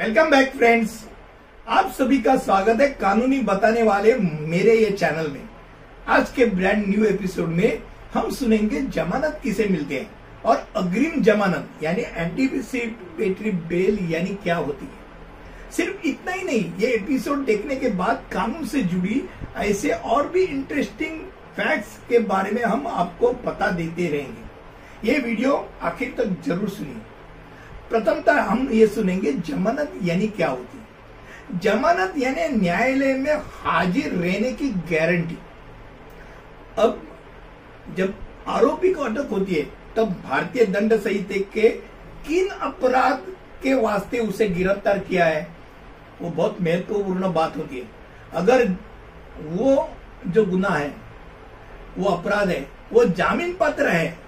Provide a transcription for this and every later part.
Welcome back friends आप सभी का स्वागत है कानूनी बताने वाले मेरे ये चैनल में। आज के ब्रांड न्यू एपिसोड में हम सुनेंगे जमानत किसे मिलते हैं और अग्रिम जमानत, यानी एंटीसिपेटरी बेल यानी क्या होती है। सिर्फ़ इतना ही नहीं, ये एपिसोड देखने के बाद कानून से जुड़ी ऐसे और भी इंटरेस्टिंग फैक्ट्स के बारे में हम आपको पता देते रहेंगे। ये वीडियो आखिर तक ज़रूर सुनिए। प्रथमतः हम ये सुनेंगे जमानत यानी क्या होती है? जमानत यानी न्यायालय में हाजिर रहने की गारंटी अब जब आरोपी को अटक होती है, तब भारतीय दंड संहिता के किन अपराध के वास्ते उसे गिरफ़्तार किया है? वो बहुत महत्वपूर्ण बात होती है। अगर वो जो गुना है, वो अपराध है, वो जामीन पात्र है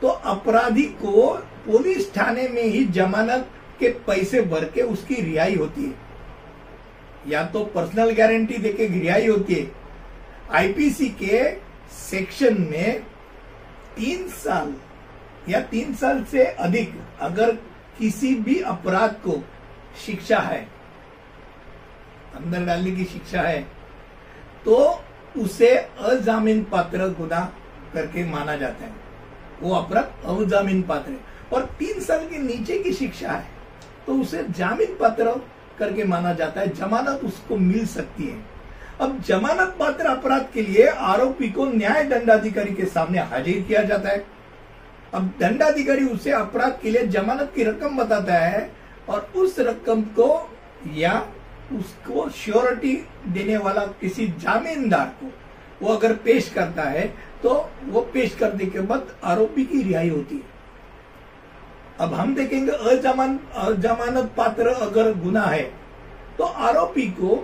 तो अपराधी को पुलिस थाने में ही जमानत के पैसे भर के उसकी रिहाई होती है। या तो पर्सनल गारंटी देके रिहाई होती है। आईपीसी के सेक्शन में तीन साल या तीन साल से अधिक अगर किसी भी अपराध को शिक्षा है, अंदर डालने की शिक्षा है तो उसे अजामीन पात्र गुना करके माना जाता है। वो अपराध अजामीन पात्र है। और तीन साल के नीचे की शिक्षा है तो उसे जामीन पात्र करके माना जाता है। जमानत उसको मिल सकती है। अब जमानत पात्र अपराध के लिए आरोपी को न्याय दंडाधिकारी के सामने हाजिर किया जाता है। अब दंडाधिकारी उसे अपराध के लिए जमानत की रकम बताता है और उस रकम को या उसको श्योरिटी देने वाला किसी जामीनदार को वो अगर पेश करता है तो वो पेश करने के बाद आरोपी की रिहाई होती है। अब हम देखेंगे अजमान, अजमानत पात्र अगर गुना है तो आरोपी को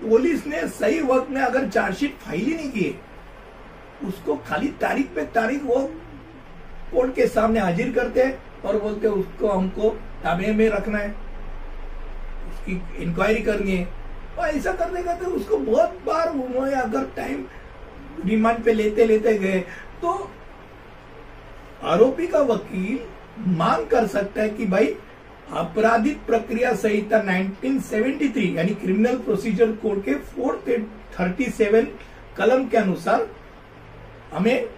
पुलिस ने सही वक्त में अगर चार्जशीट फ़ाइल ही नहीं की उसको खाली तारीख पे तारीख वो कोर्ट के सामने हाजिर करते हैं और बोलते उसको हमको ताबे में रखना है, उसकी इंक्वायरी करनी है। और ऐसा करने का तो उसको बहुत बार उन्होंने अगर टाइम रिमांड पे लेते लेते गए। तो आरोपी का वकील मांग कर सकता है कि भाई, आपराधिक प्रक्रिया संहिता 1973 यानी क्रिमिनल प्रोसीजर कोड के फोर्थ थर्टी सेवन कलम के अनुसार हमें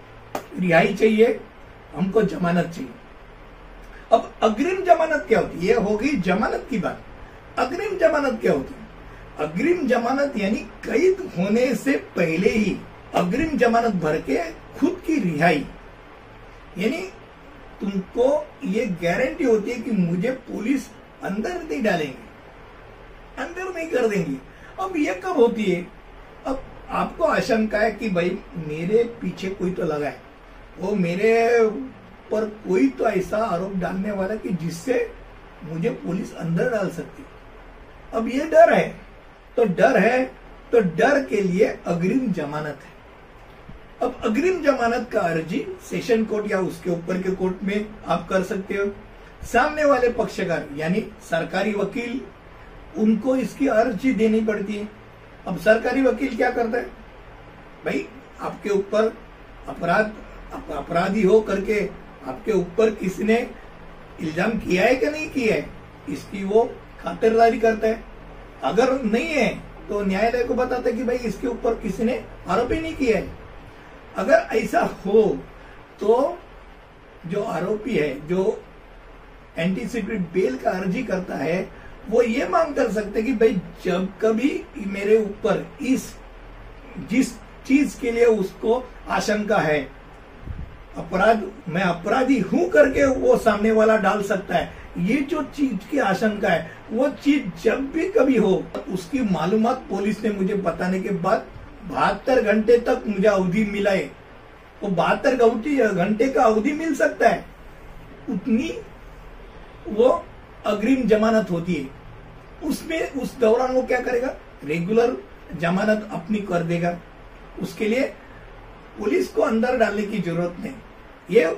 रिहाई चाहिए, हमको जमानत चाहिए। अब अग्रिम जमानत क्या होती है? ये होगी जमानत की बात। अग्रिम जमानत क्या होती है? अग्रिम जमानत यानी कैद होने से पहले ही अग्रिम जमानत भर के खुद की रिहाई। यानी तुमको ये गारंटी होती है कि मुझे पुलिस अंदर नहीं डालेंगे। अंदर नहीं कर देंगे। अब ये कब होती है? अब आपको आशंका है कि भाई, मेरे पीछे कोई तो लगा है। वो मेरे पर कोई तो ऐसा आरोप डालने वाला कि जिससे मुझे पुलिस अंदर डाल सकती। अब ये डर है। तो डर है तो डर के लिए अग्रिम जमानत है। अब अग्रिम जमानत का अर्जी सेशन कोर्ट या उसके ऊपर के कोर्ट में आप कर सकते हो। सामने वाले पक्षकार, यानी सरकारी वकील, उनको इसकी अर्जी देनी पड़ती है। अब सरकारी वकील क्या करता है? भाई, आपके ऊपर अपराध अपराधी हो करके आपके ऊपर किसने इल्ज़ाम किया है कि नहीं किया है? इसकी वो खातिरदारी करता है। अगर नहीं है तो न्यायालय को बताता है कि भाई, इसके ऊपर किसी ने आरोप ही नहीं किया है। अगर ऐसा हो तो जो आरोपी है, जो एंटीसिपेट बेल का अर्जी करता है, वो ये मांग कर सकते कि भाई, जब कभी मेरे ऊपर इस, जिस चीज़ के लिए उसको आशंका है, अपराध, मैं अपराधी हूँ करके वो सामने वाला डाल सकता है। ये जो चीज़ की आशंका है, वो चीज़ जब भी कभी हो, उसकी मालूमात पुलिस ने मुझे बताने के बाद बहत्तर घंटे तक मुझे अवधि मिला है। वो बहत्तर घंटे का अवधि मिल सकता है। उतनी वो अग्रिम जमानत होती है। उसमें, उस दौरान वो क्या करेगा? रेगुलर जमानत अपनी कर देगा। उसके लिए पुलिस को अंदर डालने की ज़रूरत नहीं। ये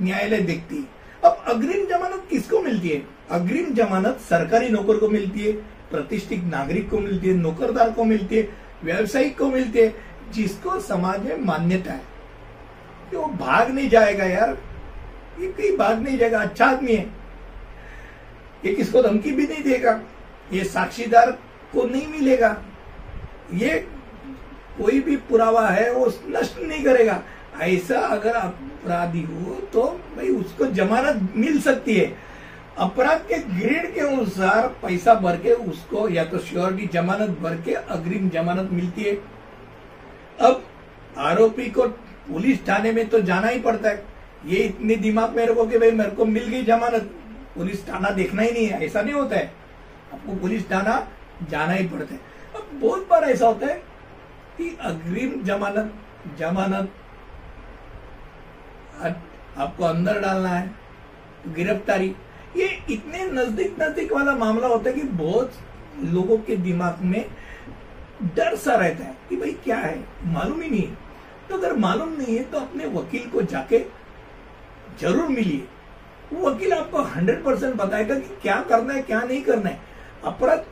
न्यायालय देखती है। अब अग्रिम जमानत किसको मिलती है? अग्रिम जमानत सरकारी नौकर को मिलती है, प्रतिष्ठित नागरिक को मिलती है, नौकरदार को मिलती है। व्यवसायिक को मिलते है, जिसको समाज में मान्यता है। कि वो भाग नहीं जाएगा यार। ये कहीं भाग नहीं जाएगा अच्छा आदमी है। ये किसको धमकी भी नहीं देगा, ये साक्षीदार को नहीं मिलेगा। ये कोई भी पुरावा है, वो नष्ट नहीं करेगा। ऐसा अगर अपराधी हो तो भाई उसको जमानत मिल सकती है। अपराध के ग्रेड के अनुसार पैसा भर के उसको या तो श्योरिटी जमानत भर के अग्रिम जमानत मिलती है। अब आरोपी को पुलिस थाने में तो जाना ही पड़ता है। ये इतने दिमाग में रखो कि भाई मेरे को मिल गई जमानत। पुलिस थाना देखना ही नहीं है, ऐसा नहीं होता है। आपको पुलिस थाना जाना ही पड़ता है। अब बहुत बार ऐसा होता है कि अग्रिम जमानत जमानत आपको अंदर डालना है गिरफ्तारी। ये इतने नज़दीक नज़दीक वाला मामला होता है कि बहुत लोगों के दिमाग में डर सा रहता है कि भाई क्या है? मालूम ही नहीं तो अगर मालूम नहीं है तो अपने वकील को जाके ज़रूर मिलिए। वो वकील आपको हंड्रेड परसेंट बताएगा कि क्या करना है, क्या नहीं करना है। अपराध,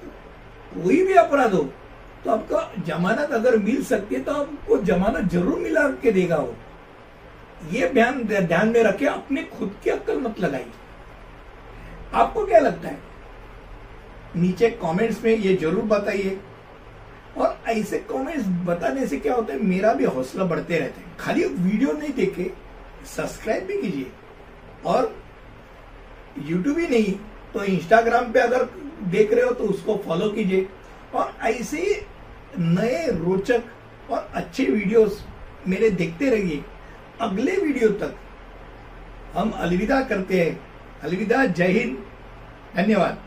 कोई भी अपराध हो तो आपका जमानत अगर मिल सकती है तो आपको जमानत ज़रूर मिला के देगा वो। ये ध्यान ध्यान में रखे, अपने खुद की अक्कल मत लगाइए। आपको क्या लगता है? नीचे कमेंट्स में ये ज़रूर बताइए। और ऐसे कमेंट्स बताने से क्या होता है? मेरा भी हौसला बढ़ते रहते हैं। खाली वीडियो नहीं देखे सब्सक्राइब भी कीजिए। और यूट्यूब ही नहीं तो इंस्टाग्राम पे अगर देख रहे हो तो उसको फॉलो कीजिए। और ऐसे नए रोचक और अच्छे वीडियोस मेरे देखते रहिए। अगले वीडियो तक हम अलविदा करते हैं। अलविदा जय हिंद धन्यवाद